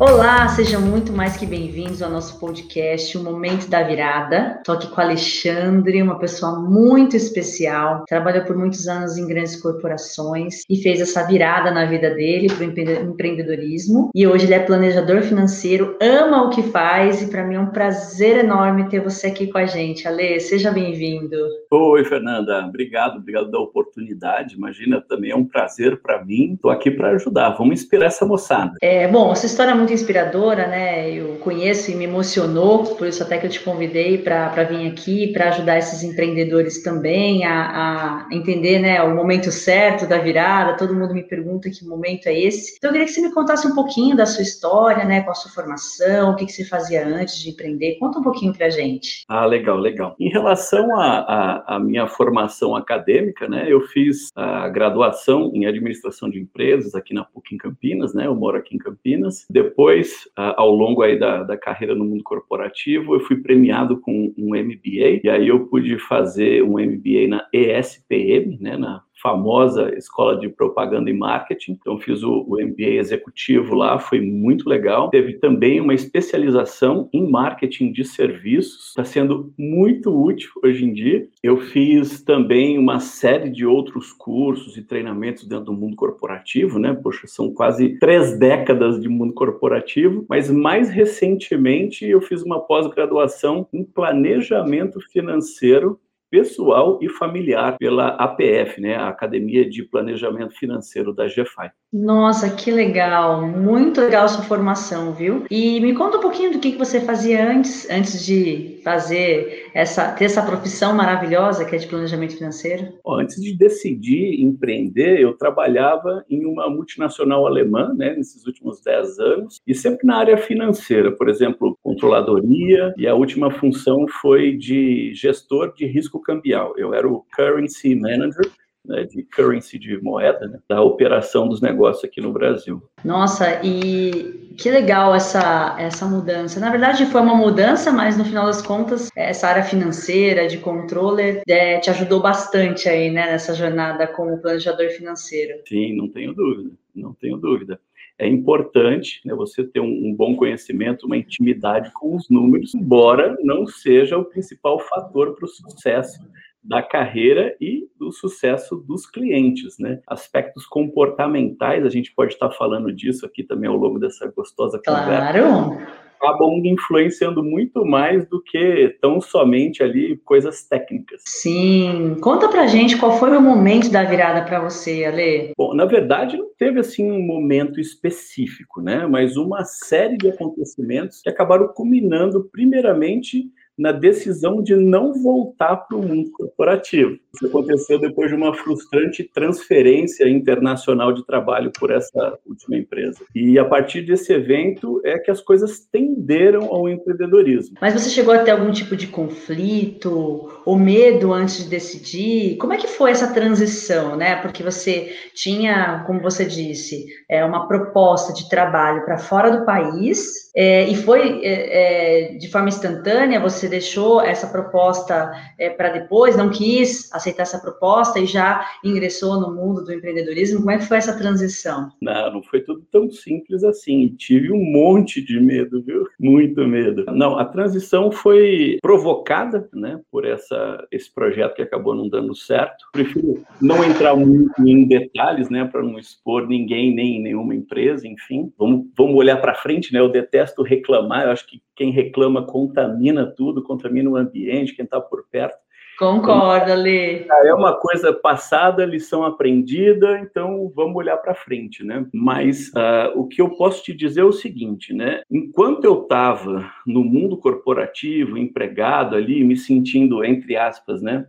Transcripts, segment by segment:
Olá, sejam muito mais que bem-vindos ao nosso podcast, O Momento da Virada. Estou aqui com o Alexandre, uma pessoa muito especial, trabalhou por muitos anos em grandes corporações e fez essa virada na vida dele para o empreendedorismo. E hoje ele é planejador financeiro, ama o que faz e para mim é um prazer enorme ter você aqui com a gente. Ale, seja bem-vindo. Oi, Fernanda, obrigado, obrigado da oportunidade. Imagina, também é um prazer para mim. Estou aqui para ajudar. Vamos inspirar essa moçada. É, bom, essa história é muito inspiradora, né? Eu conheço e me emocionou, por isso até que eu te convidei para vir aqui, para ajudar esses empreendedores também a, a, entender né, o momento certo da virada. Todo mundo me pergunta que momento é esse. Então eu queria que você me contasse um pouquinho da sua história, né? Qual a sua formação, o que, que você fazia antes de empreender. Conta um pouquinho para gente. Ah, legal, legal. Em relação à minha formação acadêmica, né? Eu fiz a graduação em administração de empresas aqui na PUC em Campinas, né? Eu moro aqui em Campinas. Depois depois, ao longo aí da, da carreira no mundo corporativo, eu fui premiado com um MBA, e aí eu pude fazer um MBA na ESPM, né, na famosa escola de propaganda e marketing. Então, fiz o, o, MBA executivo lá, foi muito legal. Teve também uma especialização em marketing de serviços, está sendo muito útil hoje em dia. Eu fiz também uma série de outros cursos e treinamentos dentro do mundo corporativo, né? Poxa, são quase três décadas de mundo corporativo, mas mais recentemente eu fiz uma pós-graduação em planejamento financeiro pessoal e familiar pela APF, né, a Academia de Planejamento Financeiro da GFI. Nossa, que legal, muito legal sua formação, viu? E me conta um pouquinho do que, que você fazia antes, antes de fazer essa, ter essa profissão maravilhosa que é de planejamento financeiro. Antes de decidir empreender, eu trabalhava em uma multinacional alemã, né, nesses últimos 10 anos, e sempre na área financeira, por exemplo, controladoria, e a última função foi de gestor de risco cambial. Eu era o currency manager né, de currency de moeda, né, da operação dos negócios aqui no Brasil. Nossa, e que legal essa, essa mudança. Na verdade, foi uma mudança, mas no final das contas, essa área financeira, de controller, é, te ajudou bastante aí, né, nessa jornada como planejador financeiro. Sim, não tenho dúvida, não tenho dúvida é importante né, você ter um, um, bom conhecimento, uma intimidade com os números, embora não seja o principal fator para o sucesso da carreira e do sucesso dos clientes, né? Aspectos comportamentais, a gente pode estar falando disso aqui também ao longo dessa gostosa conversa. Claro acabam influenciando muito mais do que tão somente ali coisas técnicas. Sim. Conta pra gente qual foi o momento da virada para você, Ale. Bom, na verdade não teve assim um momento específico, né? Mas uma série de acontecimentos que acabaram culminando primeiramente na decisão de não voltar para o mundo corporativo. Isso aconteceu depois de uma frustrante transferência internacional de trabalho por essa última empresa. E a partir desse evento é que as coisas tenderam ao empreendedorismo. Mas você chegou a ter algum tipo de conflito ou medo antes de decidir? Como é que foi essa transição, né? Porque você tinha, como você disse, é, uma proposta de trabalho para fora do país é, e foi é, é, de forma instantânea, você deixou essa proposta é, para depois, não quis aceitar essa proposta e já ingressou no mundo do empreendedorismo? Como é que foi essa transição? Não, não foi tudo tão simples assim. Tive um monte de medo, viu? Muito medo. Não, a transição foi provocada, né, por essa, esse projeto que acabou não dando certo. Prefiro não entrar muito em detalhes, né, para não expor ninguém, nem nenhuma empresa, enfim. Vamos, vamos olhar para frente, né? Eu detesto reclamar, eu acho que quem reclama contamina tudo, contamina o ambiente, quem está por perto. Concordo, Lê. É uma coisa passada, lição aprendida, então vamos olhar para frente, né? Mas uh, o que eu posso te dizer é o seguinte, né? Enquanto eu estava no mundo corporativo, empregado ali, me sentindo, entre aspas, né?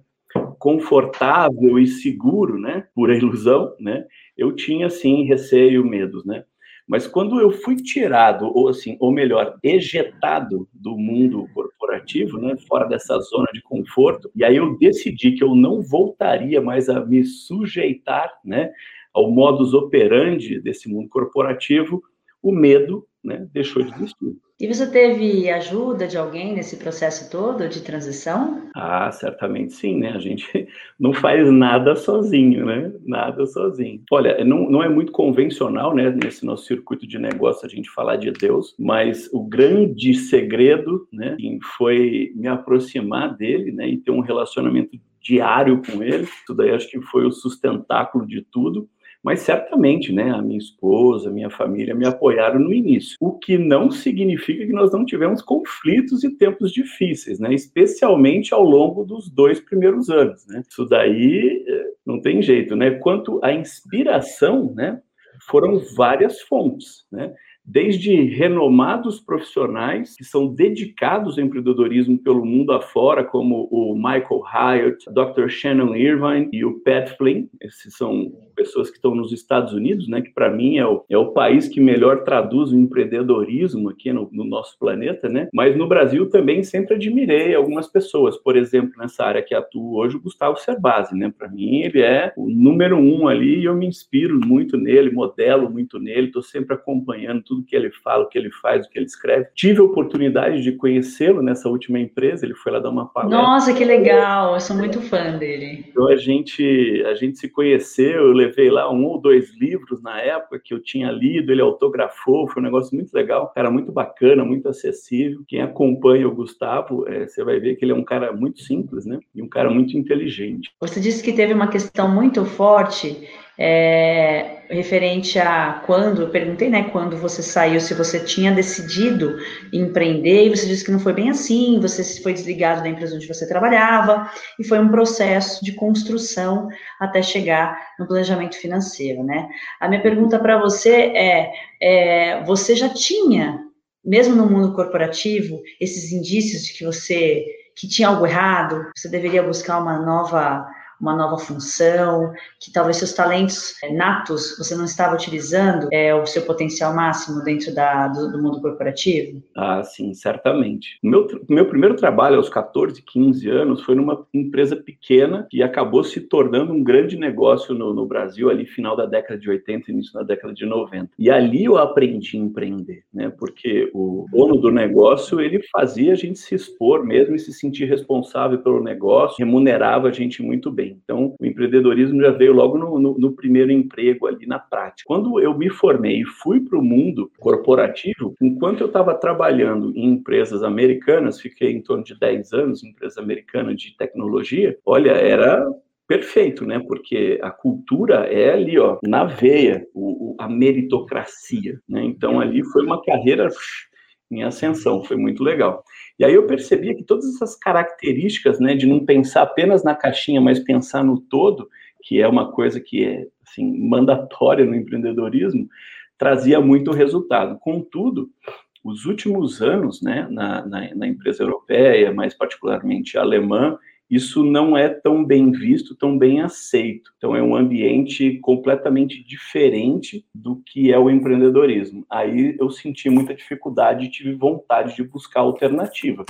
confortável e seguro, né? Por ilusão, né? Eu tinha, sim, receio, medos, né? Mas quando eu fui tirado, ou assim, ou melhor, ejetado do mundo corporativo, né, fora dessa zona de conforto, e aí eu decidi que eu não voltaria mais a me sujeitar, né, ao modus operandi desse mundo corporativo, o medo né, deixou de existir. E você teve ajuda de alguém nesse processo todo de transição? Ah, certamente sim, né? A gente não faz nada sozinho, né? Nada sozinho. Olha, não, não é muito convencional, né, nesse nosso circuito de negócio a gente falar de Deus, mas o grande segredo, né, foi me aproximar dele, né, e ter um relacionamento diário com ele. Isso daí acho que foi o sustentáculo de tudo mas certamente, né, a minha esposa, a minha família me apoiaram no início, o que não significa que nós não tivemos conflitos e tempos difíceis, né, especialmente ao longo dos dois primeiros anos, né. Isso daí eh, não tem jeito, né. Quanto à inspiração, né, foram várias fontes, né desde renomados profissionais que são dedicados ao empreendedorismo pelo mundo afora, como o Michael Hyatt, Dr. Shannon Irvine e o Pat Flynn. Esses são pessoas que estão nos Estados Unidos, né, que para mim é o, é o país que melhor traduz o empreendedorismo aqui no, no, nosso planeta, né? Mas no Brasil também sempre admirei algumas pessoas, por exemplo, nessa área que atuo hoje, o Gustavo Cerbasi, né? Para mim ele é o número um ali e eu me inspiro muito nele, modelo muito nele, estou sempre acompanhando tudo que ele fala, o que ele faz, o que ele escreve. Tive a oportunidade de conhecê-lo nessa última empresa, ele foi lá dar uma palestra. Nossa, que legal! Eu sou muito fã dele. Então a gente a gente se conheceu, eu levei lá um ou dois livros na época que eu tinha lido, ele autografou, foi um negócio muito legal, cara muito bacana, muito acessível. Quem acompanha o Gustavo, é, você vai ver que ele é um cara muito simples, né? E um cara muito inteligente. Você disse que teve uma questão muito forte é, referente a quando, eu perguntei, né, quando você saiu, se você tinha decidido empreender, e você disse que não foi bem assim, você foi desligado da empresa onde você trabalhava, e foi um processo de construção até chegar no planejamento financeiro, né? A minha pergunta para você é, é, você já tinha, mesmo no mundo corporativo, esses indícios de que você, que tinha algo errado, você deveria buscar uma nova uma nova função, que talvez seus talentos é, natos você não estava utilizando é, o seu potencial máximo dentro da, do, do mundo corporativo? Ah, sim, certamente. Meu, meu primeiro trabalho aos 14, 15 anos foi numa empresa pequena que acabou se tornando um grande negócio no, no Brasil, ali final da década de 80, início da década de 90. E ali eu aprendi a empreender, né? Porque o dono do negócio, ele fazia a gente se expor mesmo e se sentir responsável pelo negócio, remunerava a gente muito bem. Então, o empreendedorismo já veio logo no, no, no primeiro emprego ali na prática. Quando eu me formei e fui para o mundo corporativo, enquanto eu estava trabalhando em empresas americanas, fiquei em torno de 10 anos em empresa americana de tecnologia, olha, era perfeito, né? Porque a cultura é ali, ó, na veia, o, o, a meritocracia, né? Então ali foi uma carreira em ascensão, foi muito legal. E aí eu percebia que todas essas características, né, de não pensar apenas na caixinha, mas pensar no todo, que é uma coisa que é assim mandatória no empreendedorismo, trazia muito resultado. Contudo, os últimos anos, né, na, na, na empresa europeia, mais particularmente alemã, isso não é tão bem visto, tão bem aceito. Então, é um ambiente completamente diferente do que é o empreendedorismo. Aí eu senti muita dificuldade e tive vontade de buscar alternativa.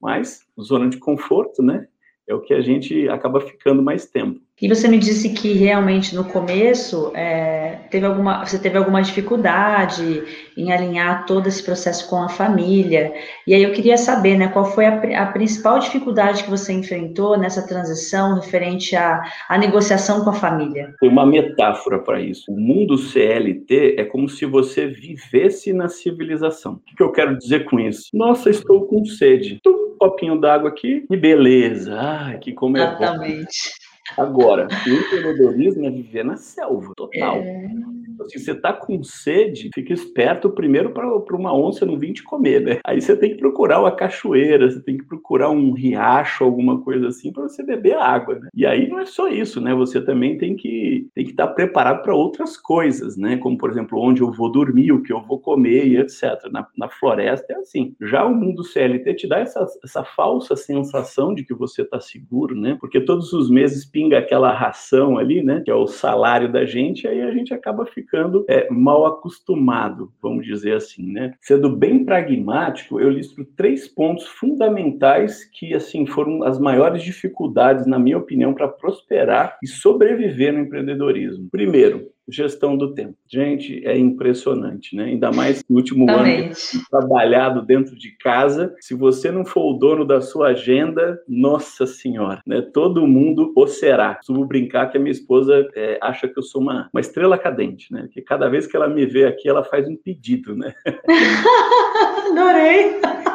Mas, zona de conforto, né? É o que a gente acaba ficando mais tempo. E você me disse que realmente no começo é, teve alguma, você teve alguma dificuldade em alinhar todo esse processo com a família. E aí eu queria saber, né, qual foi a, a principal dificuldade que você enfrentou nessa transição referente à, à negociação com a família? Tem uma metáfora para isso. O mundo CLT é como se você vivesse na civilização. O que eu quero dizer com isso? Nossa, estou com sede. Um copinho d'água aqui e beleza. Ah, que como é Exatamente. Bom. Agora, o empreendedorismo é viver na selva, total. É... Se você tá com sede, fica esperto primeiro para uma onça não vir te comer, né? Aí você tem que procurar uma cachoeira, você tem que procurar um riacho, alguma coisa assim, para você beber água, né? E aí não é só isso, né? Você também tem que tem que estar tá preparado para outras coisas, né? Como, por exemplo, onde eu vou dormir, o que eu vou comer e etc. Na, na floresta é assim. Já o mundo CLT te dá essa, essa falsa sensação de que você está seguro, né? Porque todos os meses pinga aquela ração ali, né? Que é o salário da gente, aí a gente acaba ficando ficando é, mal acostumado, vamos dizer assim, né? Sendo bem pragmático, eu listo três pontos fundamentais que, assim, foram as maiores dificuldades, na minha opinião, para prosperar e sobreviver no empreendedorismo. Primeiro, gestão do tempo. Gente, é impressionante, né? Ainda mais no último ano trabalhado dentro de casa. Se você não for o dono da sua agenda, nossa senhora, né? Todo mundo o será. Costumo brincar que a minha esposa é, acha que eu sou uma, uma estrela cadente, né? Que cada vez que ela me vê aqui, ela faz um pedido, né? Adorei!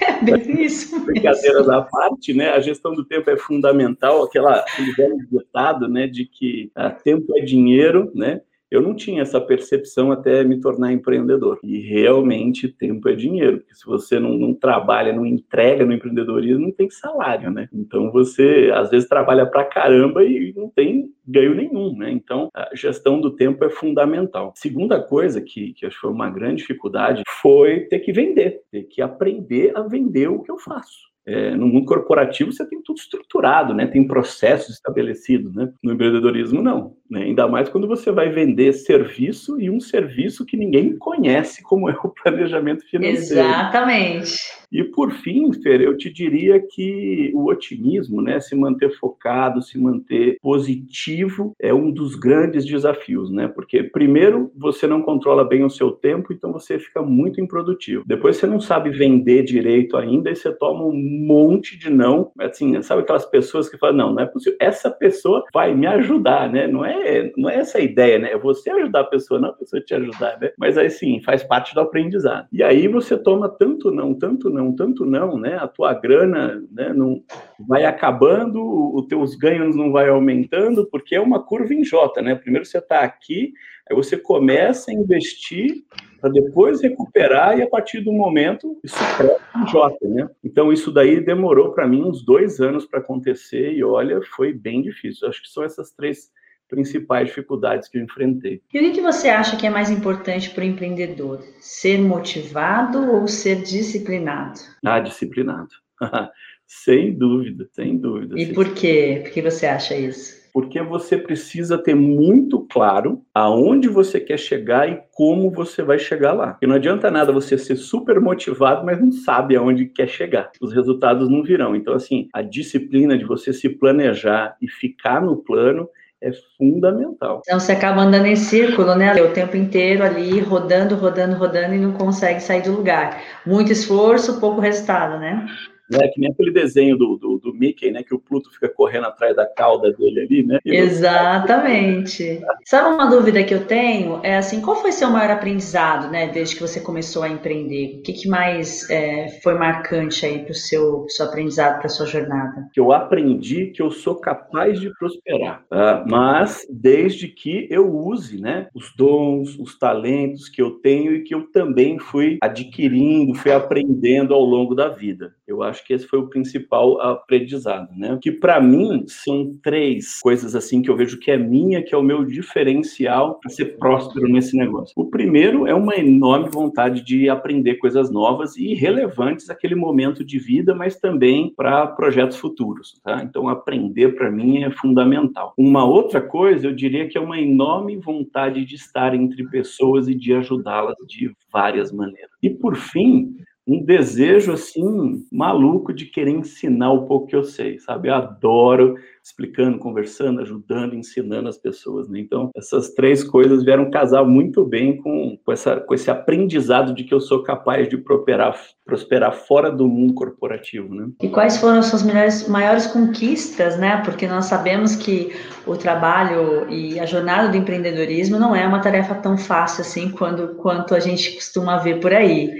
É bem isso. Brincadeiras à parte, né? A gestão do tempo é fundamental, aquela, aquele velho ditado, né, de que ah, tempo é dinheiro, né? Eu não tinha essa percepção até me tornar empreendedor. E realmente tempo é dinheiro. Porque se você não, não, trabalha, não entrega no empreendedorismo, não tem salário, né? Então você às vezes trabalha pra caramba e não tem ganho nenhum, né? Então a gestão do tempo é fundamental. Segunda coisa que, que acho que foi uma grande dificuldade foi ter que vender, ter que aprender a vender o que eu faço. É, no mundo corporativo você tem tudo estruturado, né? Tem processos estabelecidos, né? No empreendedorismo não, né? Ainda mais quando você vai vender serviço e um serviço que ninguém conhece, como é o planejamento financeiro. Exatamente. E por fim, Fer, eu te diria que o otimismo, né? Se manter focado, se manter positivo é um dos grandes desafios, né? Porque primeiro você não controla bem o seu tempo, então você fica muito improdutivo. Depois você não sabe vender direito ainda e você toma um monte de não. Assim, sabe aquelas pessoas que falam, não, não é possível. Essa pessoa vai me ajudar, né? Não é, não é essa a ideia, né? É você ajudar a pessoa, não a pessoa te ajudar, né? Mas aí sim, faz parte do aprendizado. E aí você toma tanto não, tanto não, tanto não, né? A tua grana, né? Não vai acabando, os teus ganhos não vai aumentando, porque é uma curva em J, né? Primeiro você está aqui, aí você começa a investir para depois recuperar e a partir do momento isso cresce em J, né? Então isso daí demorou para mim uns dois anos para acontecer e olha, foi bem difícil. Acho que são essas três principais dificuldades que eu enfrentei. E o que você acha que é mais importante para o empreendedor? Ser motivado ou ser disciplinado? Ah, disciplinado. sem dúvida, sem dúvida. E por quê? Por que você acha isso? porque você precisa ter muito claro aonde você quer chegar e como você vai chegar lá. Porque não adianta nada você ser super motivado, mas não sabe aonde quer chegar. Os resultados não virão. Então, assim, a disciplina de você se planejar e ficar no plano é fundamental. Então você acaba andando em círculo, né? O tempo inteiro ali, rodando, rodando, rodando e não consegue sair do lugar. Muito esforço, pouco resultado, né? Né? Que nem aquele desenho do, do, do, Mickey, né? Que o Pluto fica correndo atrás da cauda dele ali, né? E Exatamente. Sabe uma dúvida que eu tenho? É assim, qual foi seu maior aprendizado, né? Desde que você começou a empreender? O que, que mais é, foi marcante aí para o seu, seu aprendizado, para sua jornada? Que eu aprendi que eu sou capaz de prosperar, tá? mas desde que eu use, né? Os dons, os talentos que eu tenho e que eu também fui adquirindo, fui aprendendo ao longo da vida. Eu acho que esse foi o principal aprendizado, né? Que para mim são três coisas assim que eu vejo que é minha, que é o meu diferencial para ser próspero nesse negócio. O primeiro é uma enorme vontade de aprender coisas novas e relevantes naquele momento de vida, mas também para projetos futuros, tá? Então aprender para mim é fundamental. Uma outra coisa, eu diria que é uma enorme vontade de estar entre pessoas e de ajudá-las de várias maneiras. E por fim, um desejo assim maluco de querer ensinar o pouco que eu sei, sabe? Eu adoro explicando, conversando, ajudando, ensinando as pessoas. Né? Então, essas três coisas vieram casar muito bem com, com, essa, com esse aprendizado de que eu sou capaz de prosperar, prosperar fora do mundo corporativo. Né? E quais foram as suas melhores, maiores conquistas, né? Porque nós sabemos que o trabalho e a jornada do empreendedorismo não é uma tarefa tão fácil assim quando, quanto a gente costuma ver por aí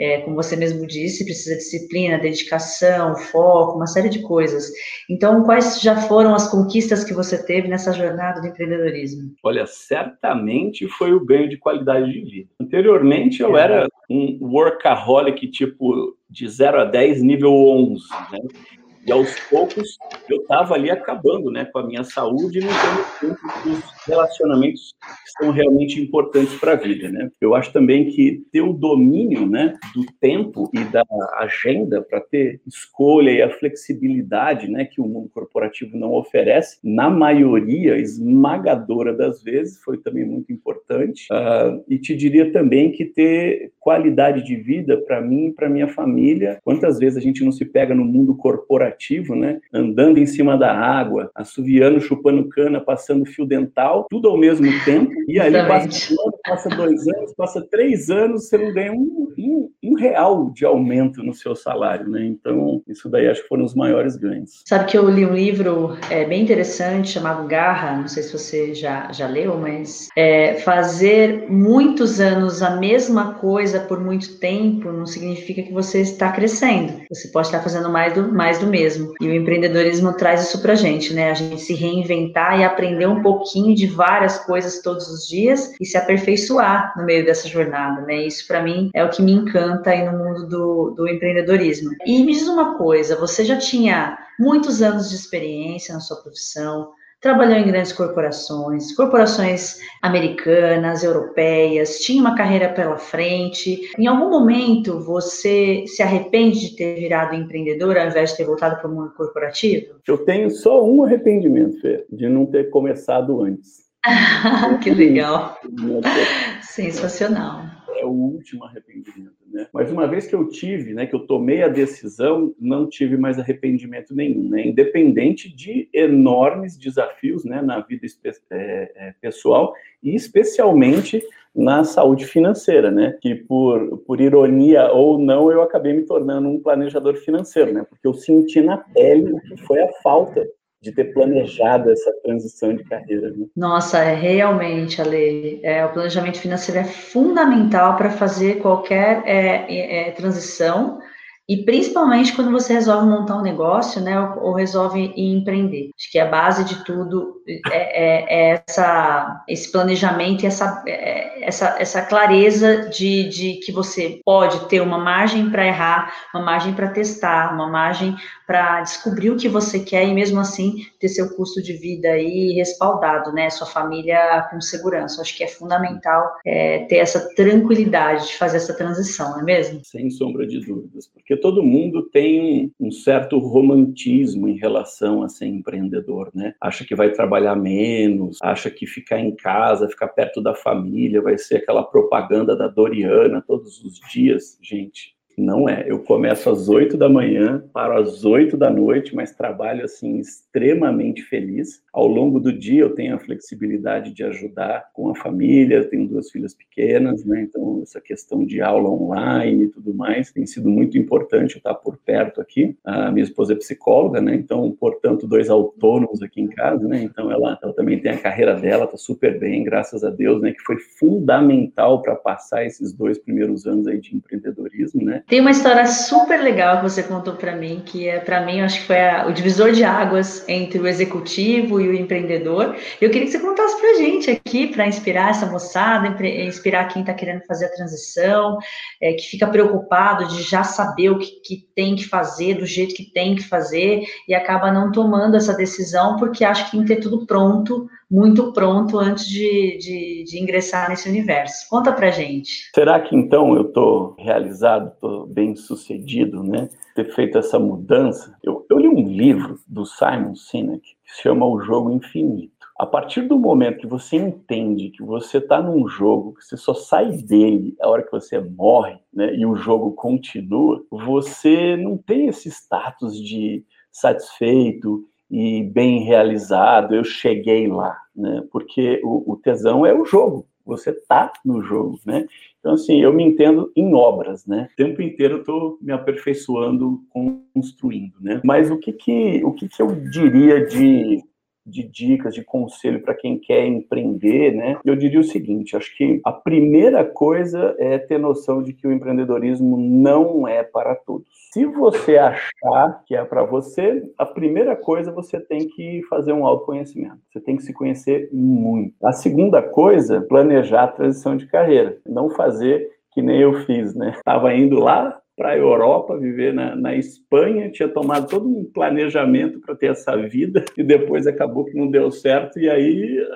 é, como você mesmo disse, precisa de disciplina, dedicação, foco, uma série de coisas. Então, quais já foram as conquistas que você teve nessa jornada do empreendedorismo? Olha, certamente foi o ganho de qualidade de vida. Anteriormente, eu é. era um workaholic, tipo, de 0 a 10, nível 11, né? E aos poucos eu estava ali acabando né, com a minha saúde e não tendo tempo para os relacionamentos que são realmente importantes para a vida. Né? Eu acho também que ter o domínio né, do tempo e da agenda para ter escolha e a flexibilidade né, que o mundo corporativo não oferece, na maioria esmagadora das vezes, foi também muito importante. Uh, e te diria também que ter qualidade de vida para mim e para minha família. Quantas vezes a gente não se pega no mundo corporativo corporativo, né? Andando em cima da água, assoviando, chupando cana, passando fio dental, tudo ao mesmo tempo. E aí passa, passa dois anos, passa três anos, você não ganha um, um, um, real de aumento no seu salário, né? Então, isso daí acho que foram os maiores ganhos. Sabe que eu li um livro é, bem interessante chamado Garra, não sei se você já, já leu, mas é, fazer muitos anos a mesma coisa por muito tempo não significa que você está crescendo. Você pode estar fazendo mais do, mais do mesmo. E o empreendedorismo traz isso pra gente, né? A gente se reinventar e aprender um pouquinho de várias coisas todos os dias e se aperfeiçoar no meio dessa jornada, né? Isso para mim é o que me encanta aí no mundo do, do empreendedorismo. E me diz uma coisa, você já tinha muitos anos de experiência na sua profissão, trabalhou em grandes corporações, corporações americanas, europeias, tinha uma carreira pela frente. Em algum momento você se arrepende de ter virado empreendedor ao invés de ter voltado para o mundo corporativo? Eu tenho só um arrependimento, Fê, de não ter começado antes. que legal. Sensacional. É o último arrependimento. Né? Mas uma vez que eu tive, né, que eu tomei a decisão, não tive mais arrependimento nenhum, né? independente de enormes desafios né, na vida é, é, pessoal e especialmente na saúde financeira, né? Que por, por ironia ou não, eu acabei me tornando um planejador financeiro, né? Porque eu senti na pele o que foi a falta de ter planejado essa transição de carreira. Né? Nossa, é realmente, Ale, é, o planejamento financeiro é fundamental para fazer qualquer é, é, é, transição e principalmente quando você resolve montar um negócio, né, ou, ou resolve empreender. Acho que a base de tudo é, é, é essa, esse planejamento e essa, é, essa, essa clareza de, de que você pode ter uma margem para errar, uma margem para testar, uma margem para descobrir o que você quer e mesmo assim ter seu custo de vida aí respaldado, né? Sua família com segurança. Acho que é fundamental é, ter essa tranquilidade de fazer essa transição, não é mesmo? Sem sombra de dúvidas, porque todo mundo tem um certo romantismo em relação a ser empreendedor, né? Acha que vai trabalhar menos, acha que ficar em casa, ficar perto da família vai ser aquela propaganda da Doriana todos os dias. Gente, não é. Eu começo às 8 da manhã, paro às 8 da noite, mas trabalho assim extremamente feliz. Ao longo do dia eu tenho a flexibilidade de ajudar com a família, tenho duas filhas pequenas, né? Então essa questão de aula online e tudo mais tem sido muito importante estar por perto aqui. A minha esposa é psicóloga, né? Então, portanto, dois autônomos aqui em casa, né? Então ela, ela também tem a carreira dela, tá super bem, graças a Deus, né? Que foi fundamental para passar esses dois primeiros anos aí de empreendedorismo, né? Tem uma história super legal que você contou para mim, que é para mim, acho que foi a, o divisor de águas entre o executivo e o empreendedor. Eu queria que você contasse para a gente aqui, para inspirar essa moçada, inspirar quem está querendo fazer a transição, é, que fica preocupado de já saber o que, que tem que fazer, do jeito que tem que fazer, e acaba não tomando essa decisão porque acha que tem que ter tudo pronto muito pronto antes de, de, de ingressar nesse universo. Conta pra gente. Será que então eu estou realizado, estou bem sucedido, né? Ter feito essa mudança? Eu, eu li um livro do Simon Sinek que se chama O Jogo Infinito. A partir do momento que você entende que você está num jogo, que você só sai dele a hora que você morre, né, e o jogo continua, você não tem esse status de satisfeito e bem realizado, eu cheguei lá, né? Porque o, o tesão é o jogo, você tá no jogo, né? Então, assim, eu me entendo em obras, né? O tempo inteiro eu tô me aperfeiçoando, construindo, né? Mas o que que, o que, que eu diria de de dicas, de conselho para quem quer empreender, né? Eu diria o seguinte: acho que a primeira coisa é ter noção de que o empreendedorismo não é para todos. Se você achar que é para você, a primeira coisa você tem que fazer um autoconhecimento. Você tem que se conhecer muito. A segunda coisa, planejar a transição de carreira. Não fazer que nem eu fiz, né? Estava indo lá para a Europa, viver na, na, Espanha, tinha tomado todo um planejamento para ter essa vida e depois acabou que não deu certo. E aí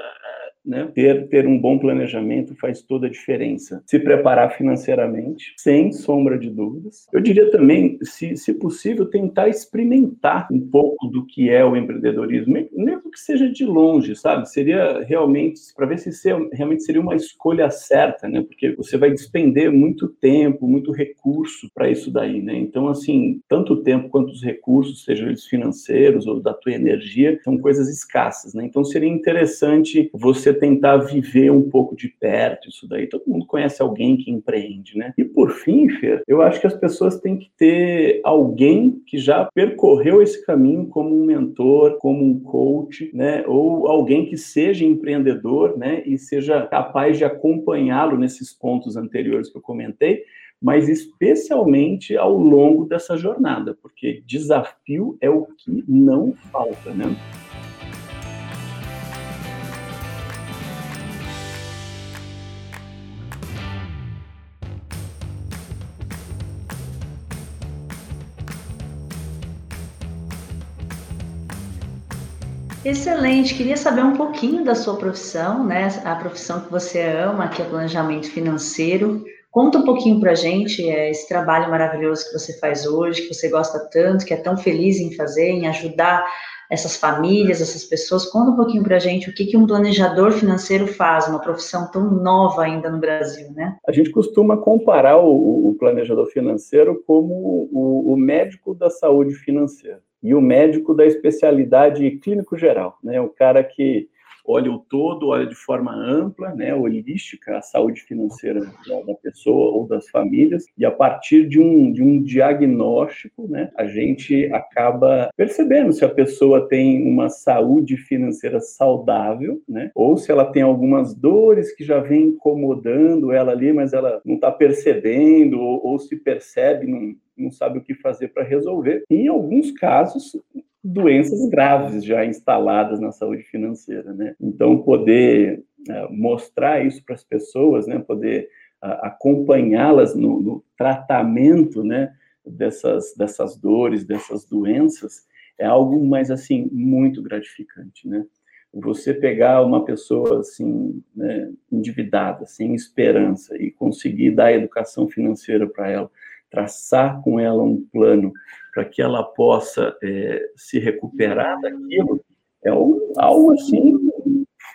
né, ter, ter um bom planejamento faz toda a diferença. Se preparar financeiramente, sem sombra de dúvidas. Eu diria também, se, se possível, tentar experimentar um pouco do que é o empreendedorismo, mesmo que seja de longe, sabe? Seria realmente, para ver se realmente seria uma escolha certa, né? Porque você vai despender muito tempo, muito recurso para isso daí, né? Então, assim, tanto o tempo quanto os recursos, sejam eles financeiros ou da tua energia, são coisas escassas, né? Então, seria interessante você tentar viver um pouco de perto isso daí. Todo mundo conhece alguém que empreende, né? E por fim, Fer, eu acho que as pessoas têm que ter alguém que já percorreu esse caminho como um mentor, como um coach, né? Ou alguém que seja empreendedor, né? E seja capaz de acompanhá-lo nesses pontos anteriores que eu comentei, mas especialmente ao longo dessa jornada, porque desafio é o que não falta, né? Excelente, queria saber um pouquinho da sua profissão, né? A profissão que você ama, que é planejamento financeiro. Conta um pouquinho para a gente é, esse trabalho maravilhoso que você faz hoje, que você gosta tanto, que é tão feliz em fazer, em ajudar essas famílias, essas pessoas. Conta um pouquinho para a gente o que, que um planejador financeiro faz, uma profissão tão nova ainda no Brasil, né? A gente costuma comparar o, o planejador financeiro como o, o médico da saúde financeira e o médico da especialidade clínico geral, né? O cara que olha o todo, olha de forma ampla, né, holística, a saúde financeira da, pessoa ou das famílias, e a partir de um, de um diagnóstico, né, a gente acaba percebendo se a pessoa tem uma saúde financeira saudável, né, ou se ela tem algumas dores que já vem incomodando ela ali, mas ela não está percebendo, ou, ou se percebe, não, não sabe o que fazer para resolver. Em alguns casos, doenças graves já instaladas na saúde financeira, né? Então, poder uh, mostrar isso para as pessoas, né? Poder acompanhá-las no, no, tratamento, né? Dessas, dessas dores, dessas doenças, é algo mais, assim, muito gratificante, né? Você pegar uma pessoa, assim, né, endividada, sem esperança, e conseguir dar educação financeira para ela, traçar com ela um plano para que ela possa é, se recuperar daquilo, é algo assim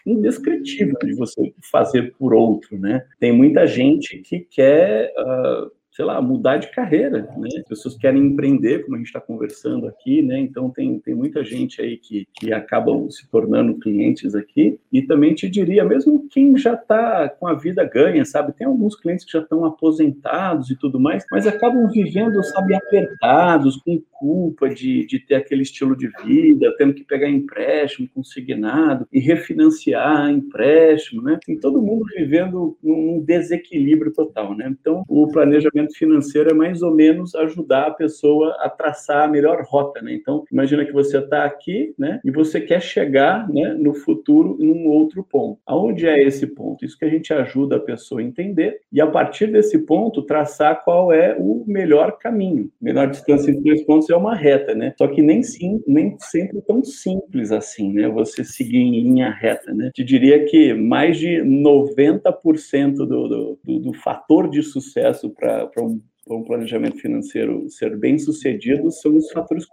indescritível de você fazer por outro, né? Tem muita gente que quer uh, sei lá, mudar de carreira, né? As pessoas querem empreender, como a gente está conversando aqui, né? Então tem, tem muita gente aí que, que acabam se tornando clientes aqui. E também te diria, mesmo quem já está com a vida ganha, sabe? Tem alguns clientes que já estão aposentados e tudo mais, mas acabam vivendo, sabe, apertados, com culpa de, de ter aquele estilo de vida, tendo que pegar empréstimo consignado e refinanciar empréstimo, né? Tem todo mundo vivendo num desequilíbrio total, né? Então, o planejamento planejamento financeiro é mais ou menos ajudar a pessoa a traçar a melhor rota, né? Então, imagina que você está aqui, né? E você quer chegar, né, no futuro em um outro ponto. Aonde é esse ponto? Isso que a gente ajuda a pessoa a entender e a partir desse ponto traçar qual é o melhor caminho. A menor distância entre dois pontos é uma reta, né? Só que nem sim, nem sempre tão simples assim, né? Você seguir em linha reta, né? Te diria que mais de 90% do, do, do, do fator de sucesso para para um, planejamento financeiro ser bem sucedido são os fatores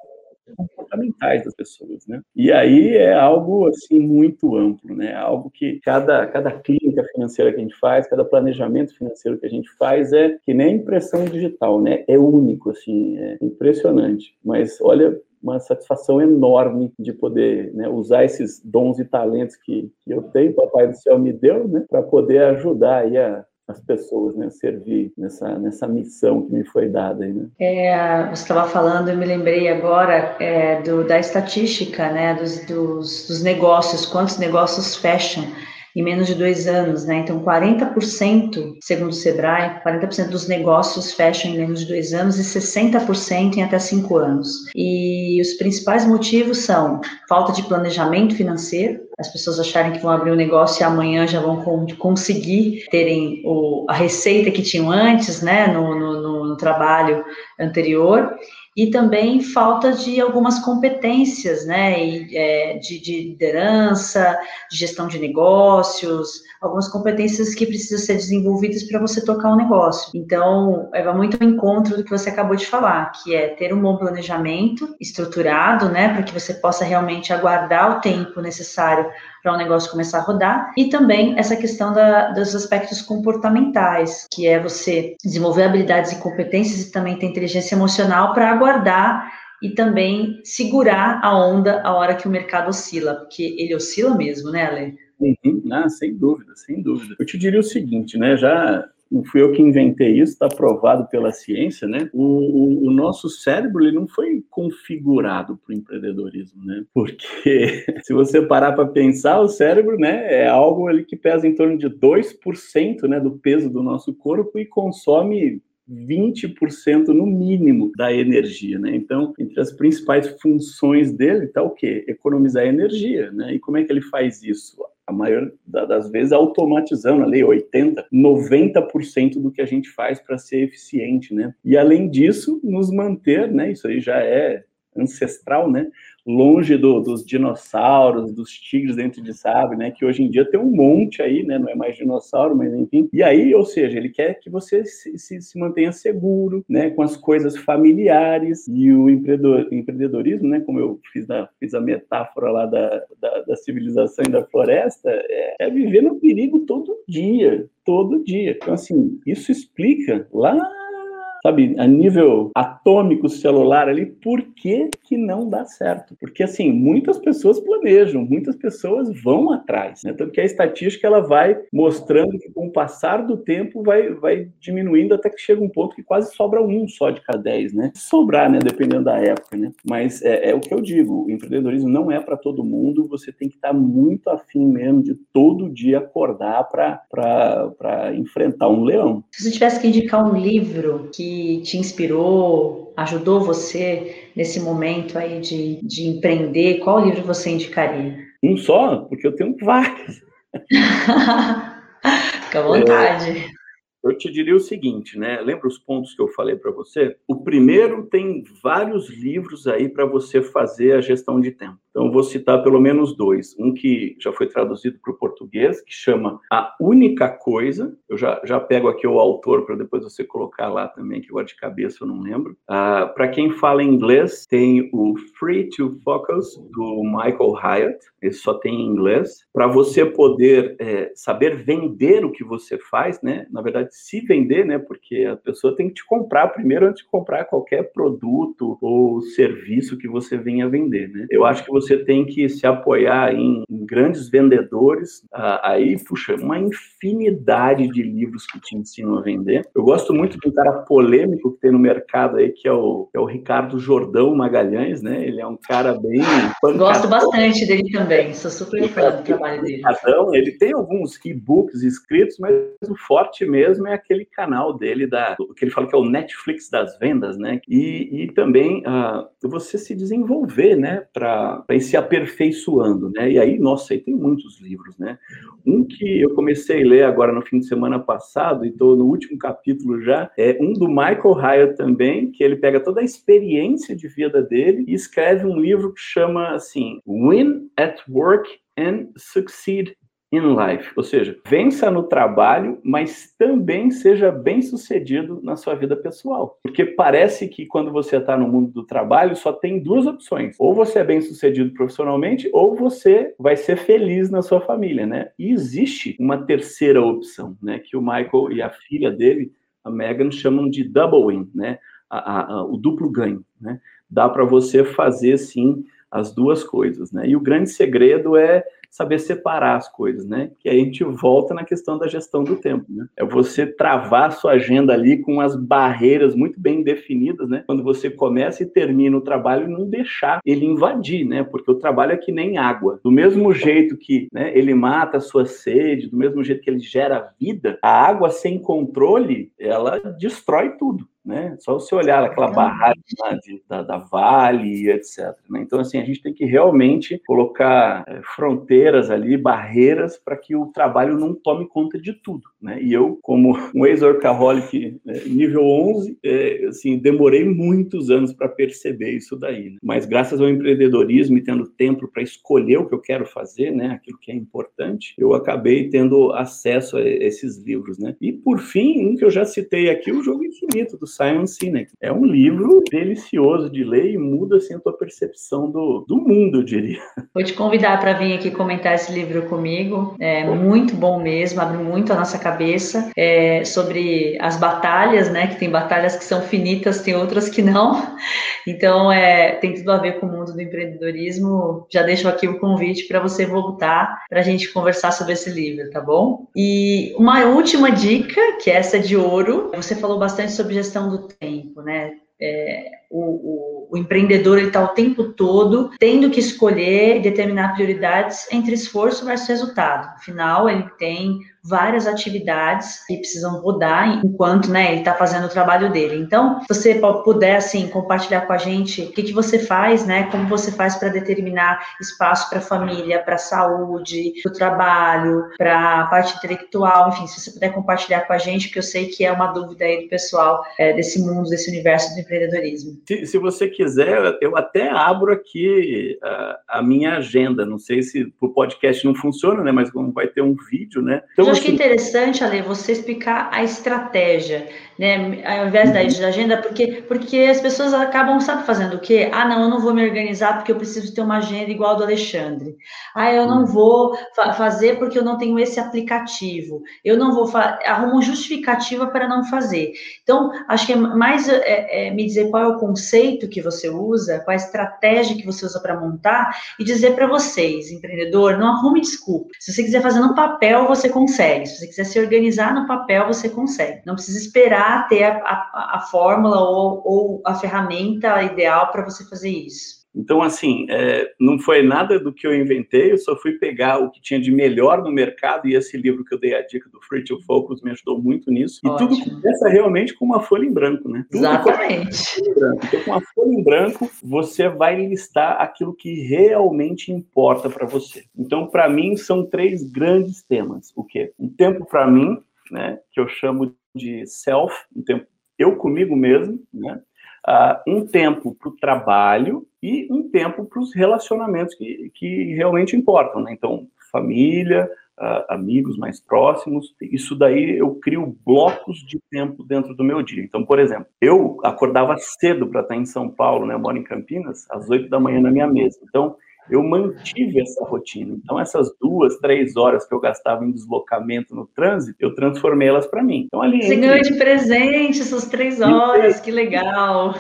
comportamentais das pessoas, né? E aí é algo assim muito amplo, né? Algo que cada cada clínica financeira que a gente faz, cada planejamento financeiro que a gente faz é que nem impressão digital, né? É único, assim, é impressionante. Mas olha, uma satisfação enorme de poder né, usar esses dons e talentos que, que eu tenho, Papai do Céu me deu, né, para poder ajudar aí a, as pessoas, né? Servir nessa, nessa missão que me foi dada aí, né? É, você estava falando, eu me lembrei agora é, do, da estatística, né? Dos, dos, dos negócios, quantos negócios fecham em menos de dois anos, né? Então, 40%, segundo o Sebrae, 40% dos negócios fecham em menos de dois anos e 60% em até cinco anos. E os principais motivos são falta de planejamento financeiro, as pessoas acharem que vão abrir um negócio e amanhã já vão conseguir terem o, a receita que tinham antes, né, no, no, no trabalho anterior e também falta de algumas competências, né, e, é, de, de liderança, de gestão de negócios, algumas competências que precisam ser desenvolvidas para você tocar um negócio. Então, é muito ao encontro do que você acabou de falar, que é ter um bom planejamento estruturado, né, para que você possa realmente aguardar o tempo necessário para o um negócio começar a rodar, e também essa questão da, dos aspectos comportamentais, que é você desenvolver habilidades e competências e também ter inteligência emocional para aguardar e também segurar a onda a hora que o mercado oscila, porque ele oscila mesmo, né, Ale? Uhum, ah, sem dúvida, sem dúvida. Eu te diria o seguinte, né? Já não fui eu que inventei isso, está provado pela ciência, né? O, o, o, nosso cérebro ele não foi configurado para o empreendedorismo, né? Porque se você parar para pensar, o cérebro, né, é algo ali que pesa em torno de 2%, né, do peso do nosso corpo e consome 20% no mínimo da energia, né? Então, entre as principais funções dele está o quê? Economizar energia, né? E como é que ele faz isso? A maior das vezes automatizando ali 80, 90% do que a gente faz para ser eficiente, né? E além disso, nos manter, né? Isso aí já é ancestral, né? longe do, dos dinossauros, dos tigres dentro de sabe, né? Que hoje em dia tem um monte aí, né? Não é mais dinossauro, mas enfim. E aí, ou seja, ele quer que você se, se, se mantenha seguro, né? Com as coisas familiares e o empreendedor, empreendedorismo, né? Como eu fiz, na, fiz a metáfora lá da, da, da civilização e da floresta, é, é viver no perigo todo dia, todo dia. Então, assim, isso explica lá sabe, a nível atômico celular ali, por que que não dá certo? Porque, assim, muitas pessoas planejam, muitas pessoas vão atrás, né? Tanto que a estatística, ela vai mostrando que com o passar do tempo vai, vai diminuindo até que chega um ponto que quase sobra um só de cada dez, né? Sobrar, né? Dependendo da época, né? Mas é, é o que eu digo, o empreendedorismo não é para todo mundo, você tem que estar tá muito afim mesmo de todo dia acordar para enfrentar um leão. Se você tivesse que indicar um livro que te inspirou, ajudou você nesse momento aí de, de empreender, qual livro você indicaria? Um só? Porque eu tenho vários. Fica à vontade. É, eu te diria o seguinte, né? Lembra os pontos que eu falei para você? O primeiro tem vários livros aí para você fazer a gestão de tempo. Então, vou citar pelo menos dois. Um que já foi traduzido para o português, que chama A Única Coisa. Eu já, já pego aqui o autor para depois você colocar lá também, que agora de cabeça eu não lembro. Uh, para quem fala inglês, tem o Free to Focus, do Michael Hyatt. Esse só tem em inglês. Para você poder é, saber vender o que você faz, né? Na verdade, se vender, né? Porque a pessoa tem que te comprar primeiro antes de comprar qualquer produto ou serviço que você venha vender, né? Eu acho que você você tem que se apoiar em, em grandes vendedores. Ah, aí, puxa, uma infinidade de livros que te ensinam a vender. Eu gosto muito de um cara polêmico que tem no mercado aí, que é o, é o Ricardo Jordão Magalhães, né? Ele é um cara bem. Gosto bastante dele também, sou super fã do trabalho dele. Ele tem alguns e-books escritos, mas o forte mesmo é aquele canal dele, da, que ele fala que é o Netflix das vendas, né? E, e também uh, você se desenvolver, né? Para se aperfeiçoando, né? E aí, nossa, aí tem muitos livros, né? Um que eu comecei a ler agora no fim de semana passado, e estou no último capítulo já, é um do Michael Hyatt também, que ele pega toda a experiência de vida dele e escreve um livro que chama assim, Win at Work and Succeed in life, ou seja, vença no trabalho, mas também seja bem sucedido na sua vida pessoal. Porque parece que quando você está no mundo do trabalho só tem duas opções: ou você é bem sucedido profissionalmente, ou você vai ser feliz na sua família, né? E existe uma terceira opção, né? Que o Michael e a filha dele, a Megan, chamam de double win, né? A, a, a, o duplo ganho, né? Dá para você fazer sim as duas coisas, né? E o grande segredo é saber separar as coisas, né? Que aí a gente volta na questão da gestão do tempo, né? É você travar a sua agenda ali com as barreiras muito bem definidas, né? Quando você começa e termina o trabalho, não deixar ele invadir, né? Porque o trabalho é que nem água. Do mesmo jeito que né, ele mata a sua sede, do mesmo jeito que ele gera vida, a água sem controle, ela destrói tudo. Né? Só você olhar aquela barragem de, da, da, Vale, etc. Né? Então, assim, a gente tem que realmente colocar é, fronteiras ali, barreiras, para que o trabalho não tome conta de tudo, né? E eu, como um ex-workaholic é, nível 11, é, assim, demorei muitos anos para perceber isso daí. Né? Mas graças ao empreendedorismo e tendo tempo para escolher o que eu quero fazer, né? Aquilo que é importante, eu acabei tendo acesso a esses livros, né? E por fim, um que eu já citei aqui, o Jogo Infinito do Simon Sinek. É um livro delicioso de ler e muda assim a tua percepção do, do mundo, eu diria. Vou te convidar para vir aqui comentar esse livro comigo. É muito bom mesmo, abre muito a nossa cabeça é, sobre as batalhas, né? Que tem batalhas que são finitas, tem outras que não. Então, é, tem tudo a ver com o mundo do empreendedorismo. Já deixo aqui o convite para você voltar para a gente conversar sobre esse livro, tá bom? E uma última dica, que é essa de ouro. Você falou bastante sobre gestão do tempo, né? É, o, o, o, empreendedor está o tempo todo tendo que escolher e determinar prioridades entre esforço versus resultado. Afinal, ele tem várias atividades que precisam rodar enquanto né, ele está fazendo o trabalho dele. Então, se você puder assim compartilhar com a gente o que, que você faz, né? Como você faz para determinar espaço para a família, para a saúde, para o trabalho, para a parte intelectual, enfim, se você puder compartilhar com a gente, que eu sei que é uma dúvida aí do pessoal é, desse mundo, desse universo do empreendedorismo. Se, se você quiser, eu até abro aqui a, a minha agenda. Não sei se o podcast não funciona, né? Mas como vai ter um vídeo, né? Então, acho que é interessante, Ale, você explicar a estratégia, né? Ao invés uhum. da agenda, porque, porque as pessoas acabam, sabe, fazendo o quê? Ah, não, eu não vou me organizar porque eu preciso ter uma agenda igual a do Alexandre. Ah, eu não uhum. vou fa fazer porque eu não tenho esse aplicativo. Eu não vou arrumo justificativa para não fazer. Então, acho que é mais é, é, me dizer qual é o conceito que você usa, qual é a estratégia que você usa para montar e dizer para vocês, empreendedor, não arrume desculpa. Se você quiser fazer no papel, você consegue. Se você quiser se organizar no papel, você consegue. Não precisa esperar ter a, a, a fórmula ou, ou a ferramenta ideal para você fazer isso. Então, assim, é, não foi nada do que eu inventei, eu só fui pegar o que tinha de melhor no mercado, e esse livro que eu dei a dica do Free to Focus me ajudou muito nisso. E Ótimo. tudo começa realmente com uma folha em branco, né? Tudo Exatamente. Então, com uma folha em branco, você vai listar aquilo que realmente importa para você. Então, para mim, são três grandes temas. O quê? Um tempo para mim, né, que eu chamo de self, um tempo eu comigo mesmo, né? uh, um tempo para o trabalho e um tempo para os relacionamentos que, que realmente importam. Né? Então, família, uh, amigos mais próximos. Isso daí eu crio blocos de tempo dentro do meu dia. Então, por exemplo, eu acordava cedo para estar em São Paulo, né? Eu moro em Campinas, às 8 da manhã na minha mesa. Então, eu mantive essa rotina. Então, essas duas, três horas que eu gastava em deslocamento no trânsito, eu transformei elas para mim. Então, ali. Você entre... ganhou de presente essas três horas, que legal.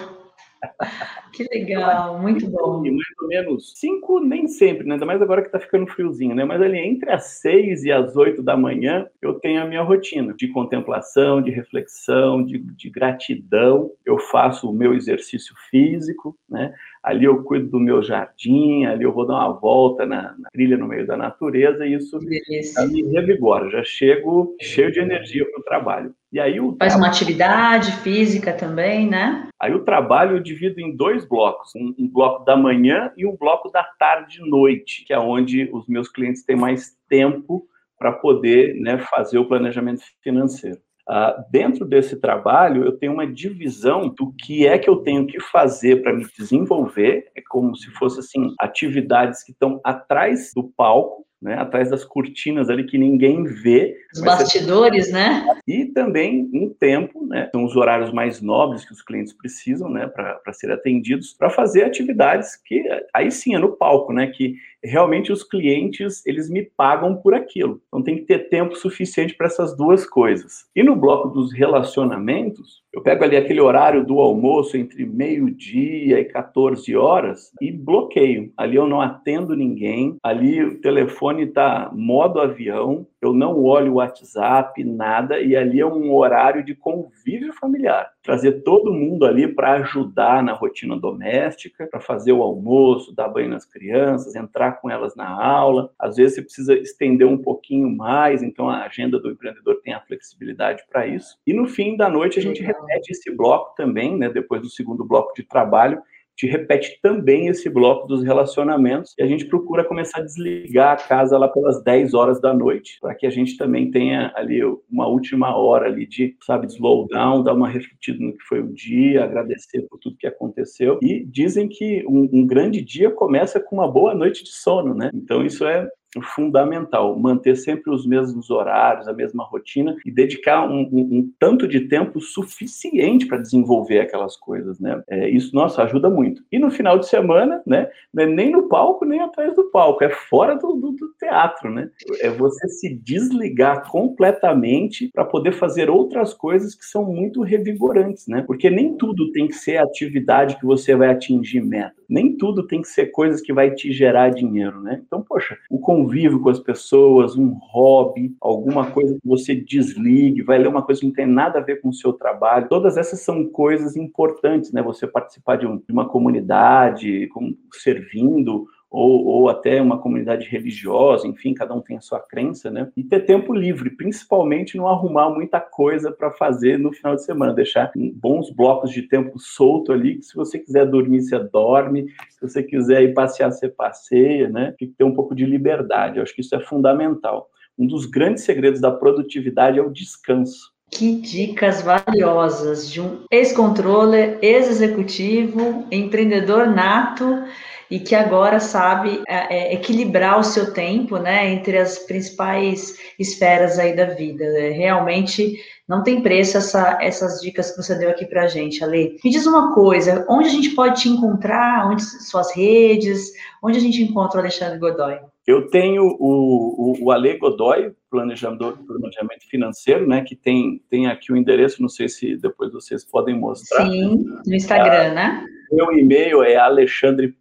Que legal, muito bom. E mais ou menos cinco, nem sempre, né? ainda mais agora que tá ficando friozinho, né? Mas ali entre as seis e as oito da manhã, eu tenho a minha rotina de contemplação, de reflexão, de, de gratidão. Eu faço o meu exercício físico, né? ali eu cuido do meu jardim, ali eu vou dar uma volta na, na trilha no meio da natureza e isso me revigora, já chego cheio de energia para o trabalho. E aí o Faz uma atividade física também, né? Aí o trabalho eu divido em dois blocos, um, um bloco da manhã e um bloco da tarde e noite, que é onde os meus clientes têm mais tempo para poder né, fazer o planejamento financeiro. Uh, dentro desse trabalho, eu tenho uma divisão do que é que eu tenho que fazer para me desenvolver, é como se fosse assim atividades que estão atrás do palco, né, atrás das cortinas ali que ninguém vê. Os bastidores, né? E também um tempo, né, são os horários mais nobres que os clientes precisam, né, para ser atendidos, para fazer atividades que aí sim é no palco, né, que realmente os clientes, eles me pagam por aquilo. Então tem que ter tempo suficiente para essas duas coisas. E no bloco dos relacionamentos, eu pego ali aquele horário do almoço entre meio-dia e 14 horas e bloqueio. Ali eu não atendo ninguém, ali o telefone está modo avião, eu não olho o WhatsApp, nada, e ali é um horário de convívio familiar. Trazer todo mundo ali para ajudar na rotina doméstica, para fazer o almoço, dar banho nas crianças, entrar com elas na aula. Às vezes você precisa estender um pouquinho mais, então a agenda do empreendedor tem a flexibilidade para isso. E no fim da noite a gente repete esse bloco também, né, depois do segundo bloco de trabalho, te repete também esse bloco dos relacionamentos e a gente procura começar a desligar a casa lá pelas 10 horas da noite, para que a gente também tenha ali uma última hora ali de, sabe, slow down, dar uma refletida no que foi o dia, agradecer por tudo que aconteceu. E dizem que um, um grande dia começa com uma boa noite de sono, né? Então isso é fundamental, manter sempre os mesmos horários, a mesma rotina e dedicar um, um, um tanto de tempo suficiente para desenvolver aquelas coisas, né? É, isso, nossa, ajuda muito. E no final de semana, né? É nem no palco, nem atrás do palco, é fora do, do, do teatro, né? É você se desligar completamente para poder fazer outras coisas que são muito revigorantes, né? Porque nem tudo tem que ser atividade que você vai atingir meta. Nem tudo tem que ser coisas que vai te gerar dinheiro, né? Então, poxa, o convívio com as pessoas, um hobby, alguma coisa que você desligue, vai ler uma coisa que não tem nada a ver com o seu trabalho. Todas essas são coisas importantes, né? Você participar de, um, de uma comunidade, com, servindo, ou, ou até uma comunidade religiosa, enfim, cada um tem a sua crença, né? E ter tempo livre, principalmente não arrumar muita coisa para fazer no final de semana, deixar bons blocos de tempo solto ali, que se você quiser dormir, você dorme, se você quiser ir passear, você passeia, né? Tem que ter um pouco de liberdade, eu acho que isso é fundamental. Um dos grandes segredos da produtividade é o descanso. Que dicas valiosas de um ex-controller, ex-executivo, empreendedor nato e que agora sabe é, é, equilibrar o seu tempo, né, entre as principais esferas aí da vida. É, realmente não tem preço essa, essas dicas que você deu aqui para a gente, Ale. Me diz uma coisa, onde a gente pode te encontrar, onde suas redes, onde a gente encontra o Alexandre Godoy? Eu tenho o, o, o Ale Godoy, planejador, planejamento financeiro, né, que tem, tem aqui o endereço, não sei se depois vocês podem mostrar. Sim, no Instagram, ah, né? Meu e-mail é alexandre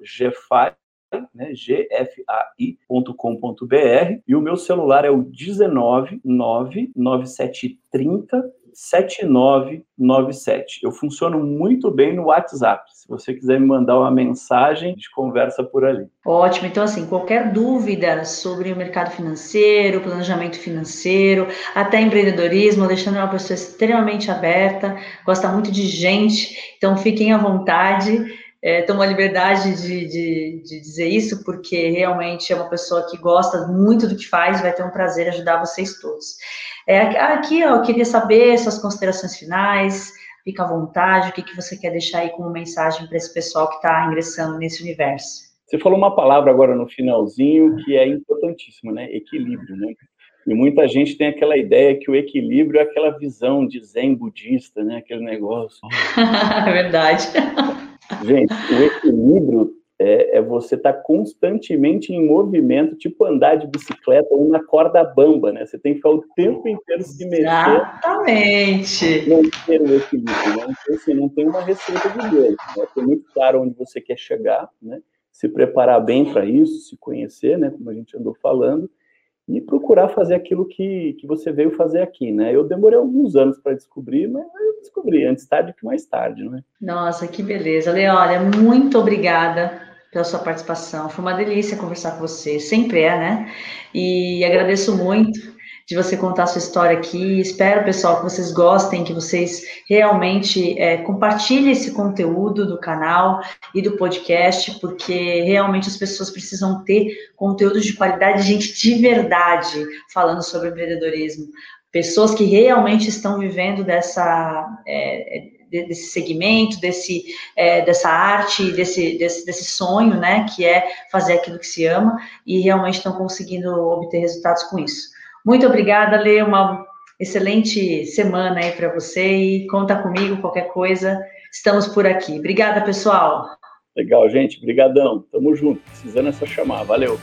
gfai, né, gfai.com.br e o meu celular é o 19 99730 7997. Eu funciono muito bem no WhatsApp. Se você quiser me mandar uma mensagem, gente conversa por ali. Ótimo. Então, assim, qualquer dúvida sobre o mercado financeiro, planejamento financeiro, até empreendedorismo, o Alexandre é uma pessoa extremamente aberta, gosta muito de gente, então fiquem à vontade é, tomo a liberdade de, de, de, dizer isso, porque realmente é uma pessoa que gosta muito do que faz e vai ter um prazer ajudar vocês todos. É, aqui, ó, eu queria saber suas considerações finais, fica à vontade, o que, que você quer deixar aí como mensagem para esse pessoal que está ingressando nesse universo. Você falou uma palavra agora no finalzinho que é importantíssima, né? Equilíbrio, né? E muita gente tem aquela ideia que o equilíbrio é aquela visão de zen budista, né? Aquele negócio. É verdade. Gente, o equilíbrio é, é você estar tá constantemente em movimento, tipo andar de bicicleta ou na corda bamba, né? Você tem que ficar o tempo inteiro se mexer. Exatamente. Manter o equilíbrio, né? Então, assim, não tem uma receita de bolo. Né? Tem muito claro onde você quer chegar, né? Se preparar bem para isso, se conhecer, né? Como a gente andou falando e procurar fazer aquilo que, que você veio fazer aqui, né? Eu demorei alguns anos para descobrir, mas eu descobri antes tarde que mais tarde, né? Nossa, que beleza. Leólia, muito obrigada pela sua participação. Foi uma delícia conversar com você, sempre é, né? E agradeço muito de você contar a sua história aqui. Espero, pessoal, que vocês gostem, que vocês realmente é, compartilhem esse conteúdo do canal e do podcast, porque realmente as pessoas precisam ter conteúdo de qualidade, gente de verdade falando sobre empreendedorismo. Pessoas que realmente estão vivendo dessa. É, desse segmento, desse, é, dessa arte, desse, desse, desse sonho, né, que é fazer aquilo que se ama, e realmente estão conseguindo obter resultados com isso. Muito obrigada, Lê, uma excelente semana aí para você e conta comigo qualquer coisa, estamos por aqui. Obrigada, pessoal. Legal, gente, brigadão. Tamo junto. Precisando essa chamar. Valeu.